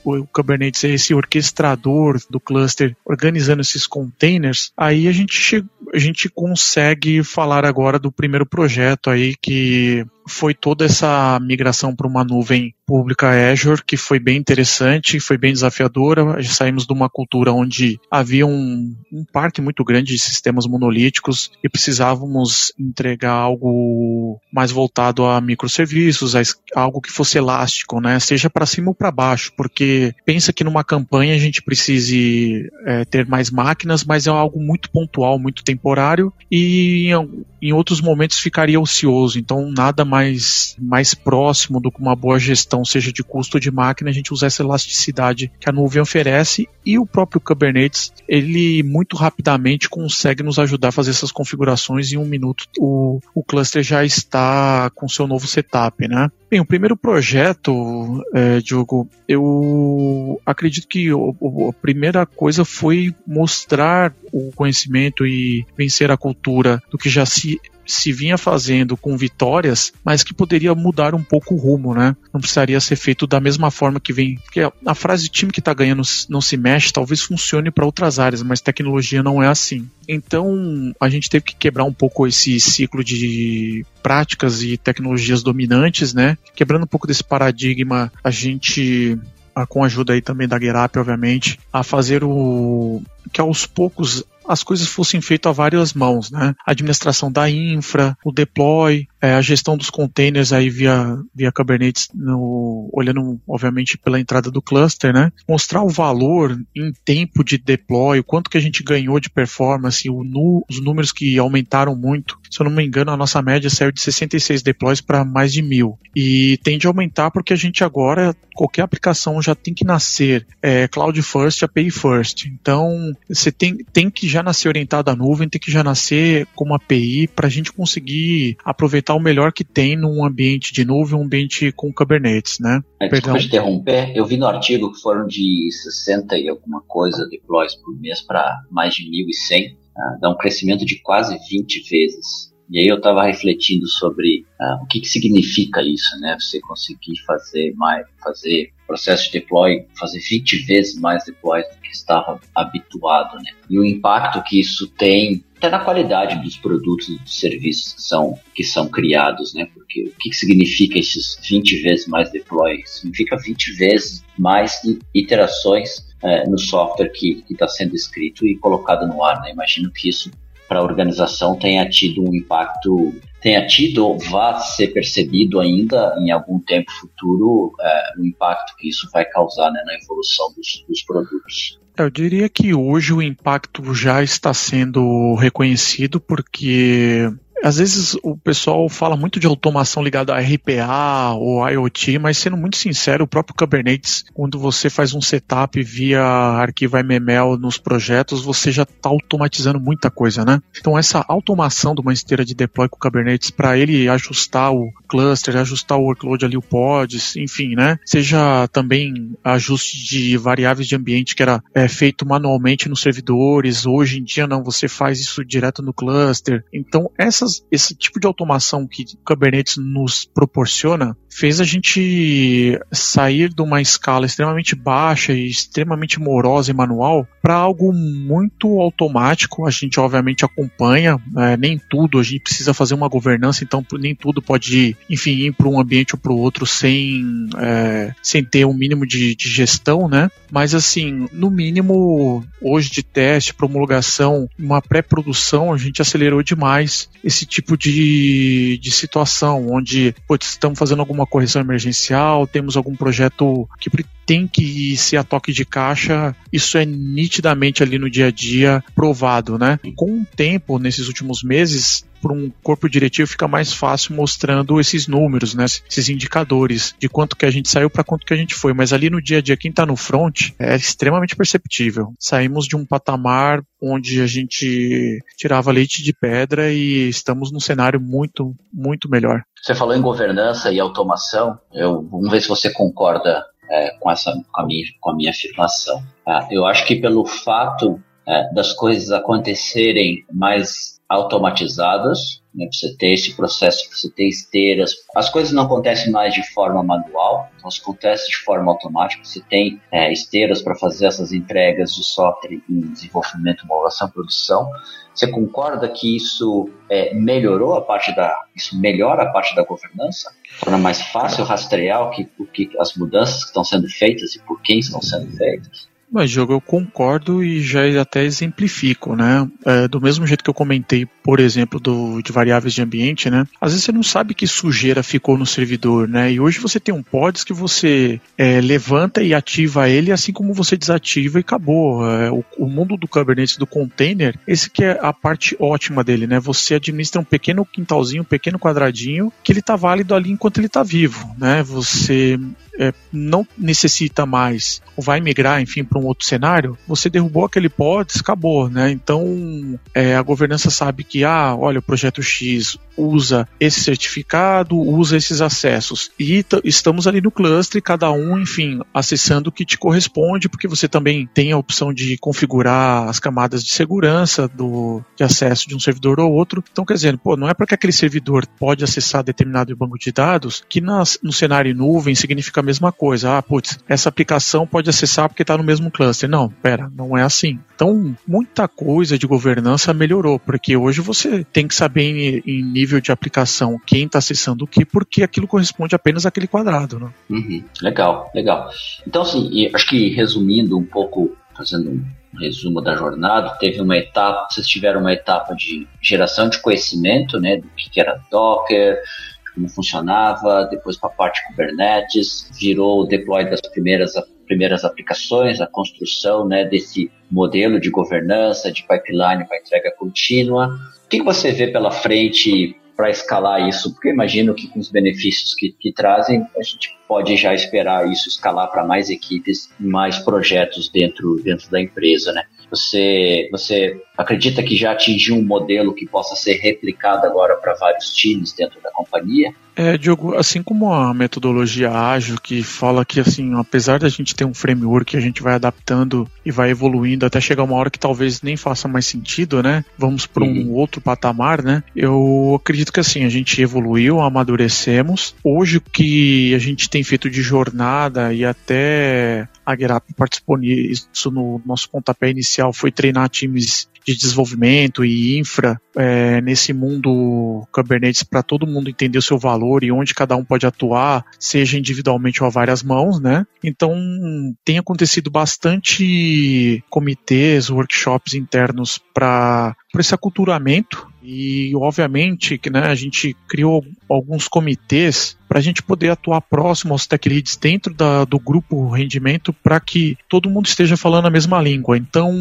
o Kubernetes é esse orquestrador do cluster organizando esses containers, aí a gente, a gente consegue falar agora do primeiro projeto aí que foi toda essa migração para uma nuvem pública Azure, que foi bem interessante, foi bem desafiadora. Saímos de uma cultura onde havia um, um parque muito grande de sistemas monolíticos e precisávamos entregar algo mais voltado a microserviços, a algo que fosse elástico, né? Seja para cima ou para baixo, porque pensa que numa campanha a gente precise é, ter mais máquinas, mas é algo muito pontual, muito temporário e em, em outros momentos ficaria ocioso. Então nada mais mais, mais próximo do que uma boa gestão, seja de custo de máquina, a gente usa essa elasticidade que a nuvem oferece e o próprio Kubernetes, ele muito rapidamente consegue nos ajudar a fazer essas configurações. Em um minuto, o, o cluster já está com seu novo setup, né? Bem, o primeiro projeto, é, Diogo, eu acredito que a primeira coisa foi mostrar o conhecimento e vencer a cultura do que já se se vinha fazendo com vitórias, mas que poderia mudar um pouco o rumo, né? Não precisaria ser feito da mesma forma que vem. Porque a frase time que está ganhando não se mexe talvez funcione para outras áreas, mas tecnologia não é assim. Então a gente teve que quebrar um pouco esse ciclo de práticas e tecnologias dominantes, né? Quebrando um pouco desse paradigma, a gente com a ajuda aí também da Gerap, obviamente, a fazer o que aos poucos as coisas fossem feitas a várias mãos, né? A administração da infra, o deploy, é, a gestão dos containers aí via, via Kubernetes, no, olhando obviamente pela entrada do cluster, né? Mostrar o valor em tempo de deploy, o quanto que a gente ganhou de performance, o nu, os números que aumentaram muito. Se eu não me engano, a nossa média saiu de 66 deploys para mais de mil. E tende a aumentar porque a gente agora, qualquer aplicação já tem que nascer é, Cloud First, API First. Então, você tem, tem que já nascer orientado à nuvem, tem que já nascer como API para a gente conseguir aproveitar o melhor que tem num ambiente de nuvem, um ambiente com Kubernetes, né? É, desculpa interromper, eu vi no artigo que foram de 60 e alguma coisa deploys por mês para mais de 1.100, ah, dá um crescimento de quase 20 vezes. E aí eu estava refletindo sobre ah, o que, que significa isso, né? Você conseguir fazer mais, fazer processo de deploy, fazer 20 vezes mais deploys do que estava habituado, né? E o impacto que isso tem até na qualidade dos produtos e dos serviços que são, que são criados, né? Porque o que significa esses 20 vezes mais deploy? Significa 20 vezes mais iterações é, no software que está sendo escrito e colocado no ar, né? Imagino que isso para a organização tenha tido um impacto, tenha tido vá ser percebido ainda em algum tempo futuro é, o impacto que isso vai causar né, na evolução dos, dos produtos. Eu diria que hoje o impacto já está sendo reconhecido porque às vezes o pessoal fala muito de automação ligada a RPA ou IoT, mas sendo muito sincero, o próprio Kubernetes, quando você faz um setup via arquivo MML nos projetos, você já está automatizando muita coisa, né? Então essa automação de uma esteira de deploy com o Kubernetes para ele ajustar o cluster, ajustar o workload ali, o pods, enfim, né? Seja também ajuste de variáveis de ambiente que era é, feito manualmente nos servidores, hoje em dia não, você faz isso direto no cluster. Então essas essas, esse tipo de automação que o Kubernetes nos proporciona fez a gente sair de uma escala extremamente baixa e extremamente morosa e manual para algo muito automático. A gente obviamente acompanha, é, nem tudo a gente precisa fazer uma governança, então nem tudo pode enfim, ir para um ambiente ou para o outro sem, é, sem ter um mínimo de, de gestão, né? Mas assim, no mínimo, hoje de teste, promulgação, uma pré-produção, a gente acelerou demais esse tipo de, de situação, onde putz, estamos fazendo alguma correção emergencial, temos algum projeto que tem que ser a toque de caixa, isso é nitidamente ali no dia a dia provado, né? Com o tempo, nesses últimos meses, para um corpo diretivo fica mais fácil mostrando esses números, né? Esses indicadores de quanto que a gente saiu para quanto que a gente foi. Mas ali no dia a dia, quem está no front é extremamente perceptível. Saímos de um patamar onde a gente tirava leite de pedra e estamos num cenário muito, muito melhor. Você falou em governança e automação. Eu, vamos ver se você concorda é, com, essa, com, a minha, com a minha afirmação. Ah, eu acho que pelo fato é, das coisas acontecerem mais automatizadas, né, você ter esse processo, você ter esteiras. As coisas não acontecem mais de forma manual, então acontece de forma automática. Você tem é, esteiras para fazer essas entregas de software em desenvolvimento, homologação, produção. Você concorda que isso é, melhorou a parte da, isso melhora a parte da governança? Torna mais fácil rastrear o que, o que as mudanças que estão sendo feitas e por quem estão sendo feitas? Mas, jogo, eu concordo e já até exemplifico, né? É, do mesmo jeito que eu comentei, por exemplo, do, de variáveis de ambiente, né? Às vezes você não sabe que sujeira ficou no servidor, né? E hoje você tem um pods que você é, levanta e ativa ele, assim como você desativa e acabou. É, o, o, mundo do Kubernetes, do container, esse que é a parte ótima dele, né? Você administra um pequeno quintalzinho, um pequeno quadradinho, que ele tá válido ali enquanto ele tá vivo, né? Você é, não necessita mais ou vai migrar, enfim, para um outro cenário, você derrubou aquele pod, acabou, né? Então é, a governança sabe que, ah, olha, o projeto X usa esse certificado, usa esses acessos. E estamos ali no cluster, cada um, enfim, acessando o que te corresponde, porque você também tem a opção de configurar as camadas de segurança do, de acesso de um servidor ou outro. Então, quer dizer, pô, não é porque aquele servidor pode acessar determinado banco de dados que nas, no cenário nuvem significa mesma coisa. Ah, putz, essa aplicação pode acessar porque está no mesmo cluster. Não, pera, não é assim. Então, muita coisa de governança melhorou, porque hoje você tem que saber em, em nível de aplicação quem está acessando o que, porque aquilo corresponde apenas àquele quadrado. Né? Uhum. Legal, legal. Então, assim, acho que resumindo um pouco, fazendo um resumo da jornada, teve uma etapa, vocês tiveram uma etapa de geração de conhecimento, né, do que era Docker, como funcionava, depois para a parte Kubernetes, virou o deploy das primeiras, primeiras aplicações, a construção né, desse modelo de governança, de pipeline para entrega contínua. O que você vê pela frente para escalar isso? Porque imagino que com os benefícios que, que trazem, a gente pode já esperar isso escalar para mais equipes, mais projetos dentro, dentro da empresa, né? Você, você acredita que já atingiu um modelo que possa ser replicado agora para vários times dentro da companhia? É, Diogo, assim como a metodologia ágil, que fala que, assim, apesar da gente ter um framework, a gente vai adaptando e vai evoluindo até chegar uma hora que talvez nem faça mais sentido, né? Vamos para um uhum. outro patamar, né? Eu acredito que, assim, a gente evoluiu, amadurecemos. Hoje, o que a gente tem feito de jornada e até a Gerap participou nisso no nosso pontapé inicial, foi treinar times de desenvolvimento e infra é, nesse mundo Kubernetes para todo mundo entender o seu valor e onde cada um pode atuar, seja individualmente ou a várias mãos, né? Então tem acontecido bastante comitês, workshops internos para esse aculturamento e obviamente que né, a gente criou alguns comitês para a gente poder atuar próximo aos tech leads dentro da, do grupo rendimento para que todo mundo esteja falando a mesma língua. Então,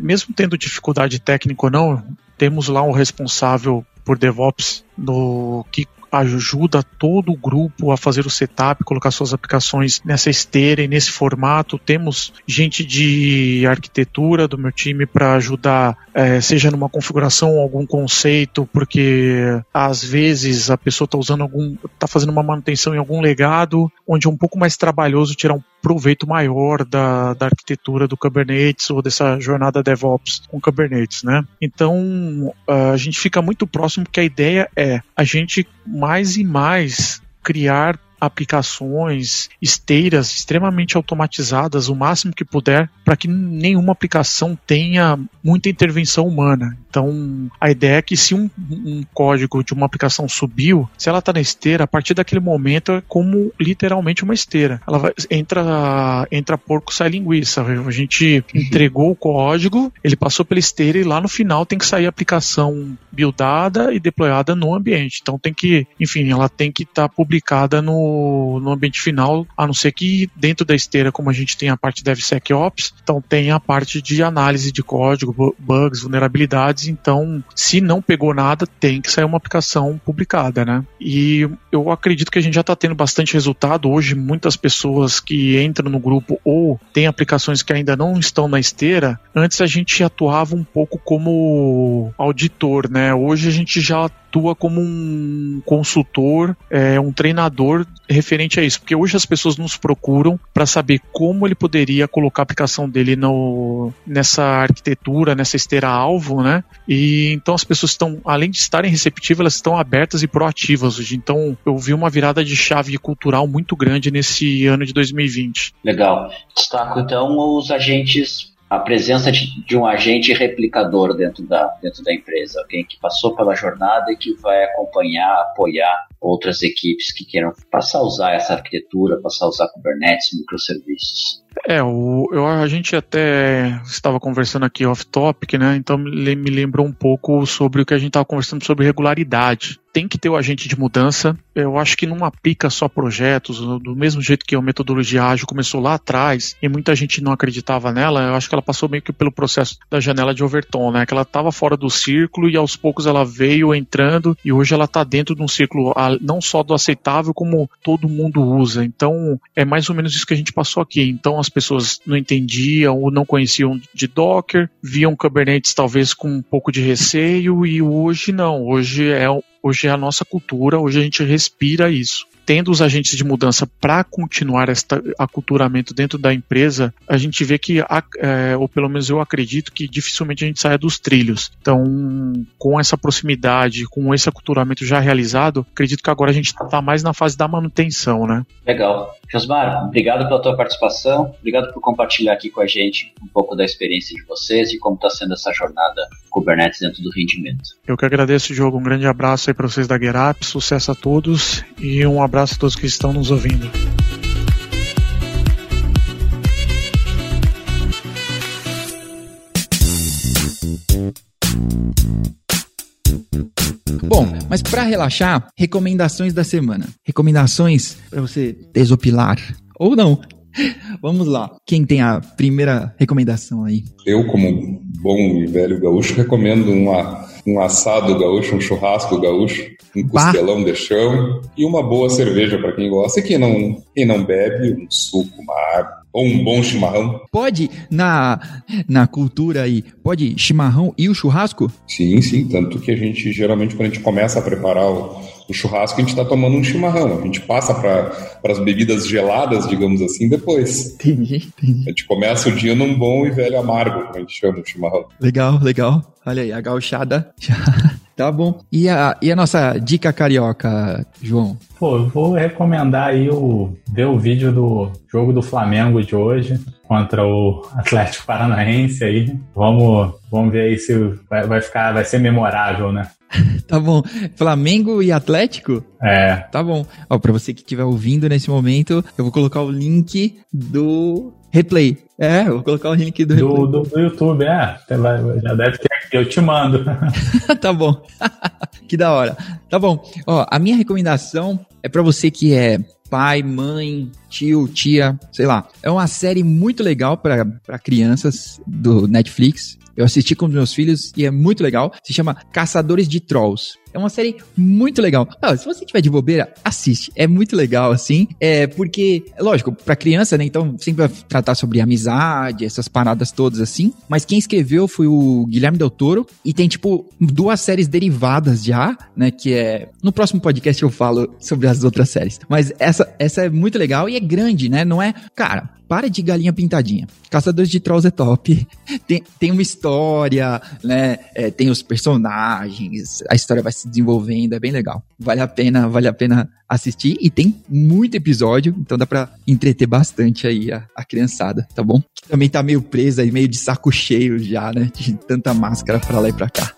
mesmo tendo dificuldade técnica ou não, temos lá um responsável por DevOps no que ajuda todo o grupo a fazer o setup, colocar suas aplicações nessa esteira e nesse formato. Temos gente de arquitetura do meu time para ajudar, é, seja numa configuração, algum conceito, porque às vezes a pessoa está usando algum, está fazendo uma manutenção em algum legado, onde é um pouco mais trabalhoso tirar um proveito maior da, da arquitetura do Kubernetes ou dessa jornada DevOps com Kubernetes, né? Então a gente fica muito próximo porque a ideia é a gente mais e mais criar aplicações, esteiras extremamente automatizadas o máximo que puder para que nenhuma aplicação tenha muita intervenção humana. Então, a ideia é que se um, um código de uma aplicação subiu, se ela está na esteira, a partir daquele momento é como literalmente uma esteira. Ela vai, entra, entra porco, sai linguiça. A gente uhum. entregou o código, ele passou pela esteira e lá no final tem que sair a aplicação buildada e deployada no ambiente. Então tem que, enfim, ela tem que estar tá publicada no no, ambiente final, a não ser que dentro da esteira, como a gente tem a parte DevSecOps, então tem a parte de análise de código, bugs, vulnerabilidades. Então, se não pegou nada, tem que sair uma aplicação publicada, né? E eu acredito que a gente já está tendo bastante resultado. Hoje, muitas pessoas que entram no grupo ou têm aplicações que ainda não estão na esteira, antes a gente atuava um pouco como auditor, né? Hoje a gente já atua como um consultor, é, um treinador referente a isso, porque hoje as pessoas nos procuram para saber como ele poderia colocar a aplicação dele no, nessa arquitetura, nessa esteira alvo, né? E então as pessoas estão, além de estarem receptivas, elas estão abertas e proativas hoje. Então eu vi uma virada de chave cultural muito grande nesse ano de 2020. Legal. Destaco então os agentes a presença de, de, um agente replicador dentro da, dentro da empresa, alguém que passou pela jornada e que vai acompanhar, apoiar outras equipes que queiram passar a usar essa arquitetura, passar a usar Kubernetes, microserviços. É, o, eu, a gente até estava conversando aqui off-topic, né? Então me, lembrou um pouco sobre o que a gente estava conversando sobre regularidade tem que ter o agente de mudança. Eu acho que não aplica só projetos, do mesmo jeito que a metodologia ágil começou lá atrás e muita gente não acreditava nela, eu acho que ela passou meio que pelo processo da janela de Overton, né? Que ela estava fora do círculo e aos poucos ela veio entrando e hoje ela está dentro de um círculo não só do aceitável, como todo mundo usa. Então é mais ou menos isso que a gente passou aqui. Então as pessoas não entendiam ou não conheciam de Docker, viam Kubernetes talvez com um pouco de receio e hoje não. Hoje é Hoje é a nossa cultura, hoje a gente respira isso tendo os agentes de mudança para continuar este aculturamento dentro da empresa, a gente vê que, é, ou pelo menos eu acredito que dificilmente a gente saia dos trilhos. Então, com essa proximidade, com esse aculturamento já realizado, acredito que agora a gente está mais na fase da manutenção, né? Legal. Josmar, obrigado pela tua participação, obrigado por compartilhar aqui com a gente um pouco da experiência de vocês e como está sendo essa jornada Kubernetes dentro do rendimento. Eu que agradeço, Diogo. Um grande abraço aí para vocês da Gerap, sucesso a todos e um abraço abraço a todos que estão nos ouvindo. Bom, mas para relaxar, recomendações da semana. Recomendações para você desopilar ou não. Vamos lá. Quem tem a primeira recomendação aí? Eu, como bom e velho gaúcho, recomendo uma, um assado gaúcho, um churrasco gaúcho, um costelão bah. de chão e uma boa cerveja para quem gosta. E quem não, quem não bebe, um suco, uma água ou um bom chimarrão. Pode, na, na cultura aí, pode chimarrão e o churrasco? Sim, sim. Tanto que a gente, geralmente, quando a gente começa a preparar o O churrasco a gente está tomando um chimarrão. A gente passa para as bebidas geladas, digamos assim, depois. Entendi, entendi. A gente começa o dia num bom e velho amargo, como a gente chama o chimarrão. Legal, legal. Olha aí, a gauchada. tá bom. E a, e a nossa dica carioca, João? Pô, eu vou recomendar aí o ver o vídeo do jogo do Flamengo de hoje contra o Atlético Paranaense aí. Vamos, vamos ver aí se vai, vai ficar, vai ser memorável, né? tá bom. Flamengo e Atlético? É. Tá bom. Ó, pra você que estiver ouvindo nesse momento, eu vou colocar o link do replay. É, eu vou colocar o link do do, replay. do, do YouTube, é. Já deve ter aqui, eu te mando. tá bom. que da hora. Tá bom. Ó, a minha recomendação é para você que é pai, mãe, tio, tia, sei lá. É uma série muito legal para crianças do Netflix. Eu assisti com os meus filhos e é muito legal. Se chama Caçadores de Trolls. É uma série muito legal. Ah, se você tiver de bobeira, assiste. É muito legal, assim. É porque, lógico, pra criança, né? Então sempre vai tratar sobre amizade, essas paradas todas assim. Mas quem escreveu foi o Guilherme Del Toro. E tem, tipo, duas séries derivadas já, né? Que é. No próximo podcast eu falo sobre as outras séries. Mas essa, essa é muito legal e é grande, né? Não é. Cara, para de galinha pintadinha. Caçadores de Trolls é top. Tem, tem uma história, né? É, tem os personagens, a história vai se desenvolvendo, é bem legal. Vale a pena, vale a pena assistir e tem muito episódio, então dá pra entreter bastante aí a, a criançada, tá bom? Que também tá meio presa e meio de saco cheio já, né? De tanta máscara pra lá e pra cá.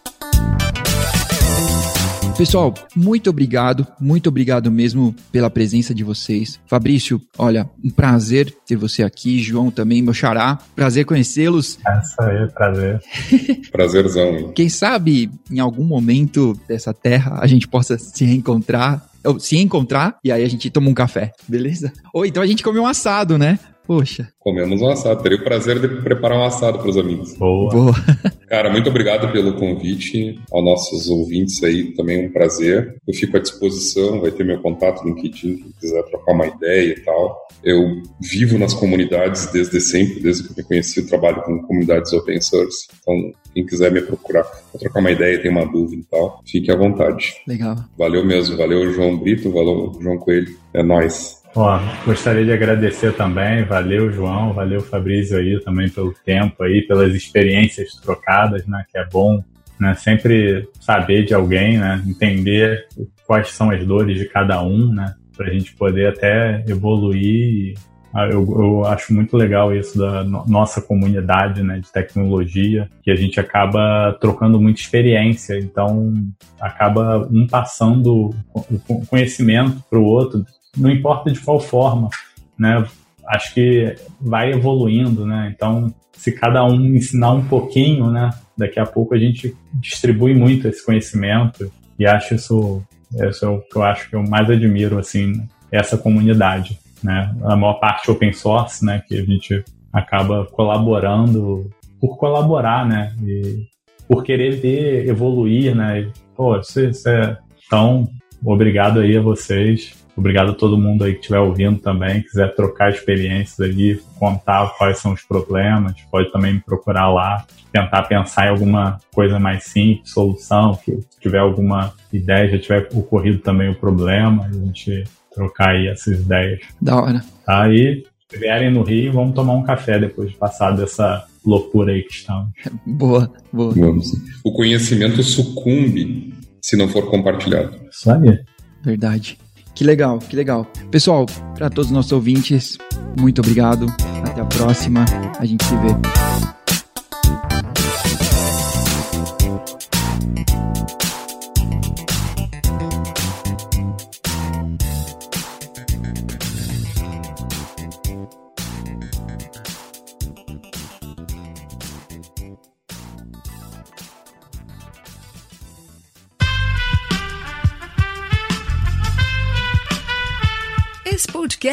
Pessoal, muito obrigado, muito obrigado mesmo pela presença de vocês. Fabrício, olha, um prazer ter você aqui. João também, meu xará. Prazer conhecê-los. Essa aí, prazer. Prazerzão. Quem sabe em algum momento dessa terra a gente possa se reencontrar. Ou se encontrar e aí a gente toma um café, beleza? Ou então a gente come um assado, né? Poxa, Comemos um assado. Teria o prazer de preparar um assado para os amigos. Boa. boa. Cara, muito obrigado pelo convite. Aos nossos ouvintes aí, também um prazer. Eu fico à disposição, vai ter meu contato no LinkedIn, quem quiser trocar uma ideia e tal. Eu vivo nas comunidades desde sempre, desde que eu me conheci, eu trabalho com comunidades open source. Então, quem quiser me procurar para trocar uma ideia, tem uma dúvida e tal, fique à vontade. Legal. Valeu mesmo, valeu João Brito, valeu João Coelho. É nóis. Ó, gostaria de agradecer também, valeu João, valeu Fabrício aí também pelo tempo aí, pelas experiências trocadas, né, que é bom, né, sempre saber de alguém, né, entender quais são as dores de cada um, né, pra gente poder até evoluir. Ah, Eu, eu acho muito legal isso da no- nossa comunidade, né, de tecnologia, que a gente acaba trocando muita experiência, então acaba um passando o co- conhecimento para o outro, não importa de qual forma, né? Acho que vai evoluindo, né? Então, se cada um ensinar um pouquinho, né? Daqui a pouco a gente distribui muito esse conhecimento e acho isso, isso é o que eu acho que eu mais admiro, assim, essa comunidade, né? A maior parte open source, né? Que a gente acaba colaborando por colaborar, né? E por querer ver evoluir, né? E, pô, isso, isso é... Então, obrigado aí a vocês. Obrigado a todo mundo aí que estiver ouvindo também, quiser trocar experiências aí, contar quais são os problemas, pode também me procurar lá, tentar pensar em alguma coisa mais simples, solução, que tiver alguma ideia, já tiver ocorrido também o problema, a gente trocar aí essas ideias. Da hora. Tá? E se vierem no Rio, vamos tomar um café depois de passar dessa loucura aí que estamos. Boa, boa. Vamos. O conhecimento sucumbe se não for compartilhado. Isso aí. Verdade. Que legal, que legal. Pessoal, para todos os nossos ouvintes, muito obrigado. Até a próxima. A gente se vê.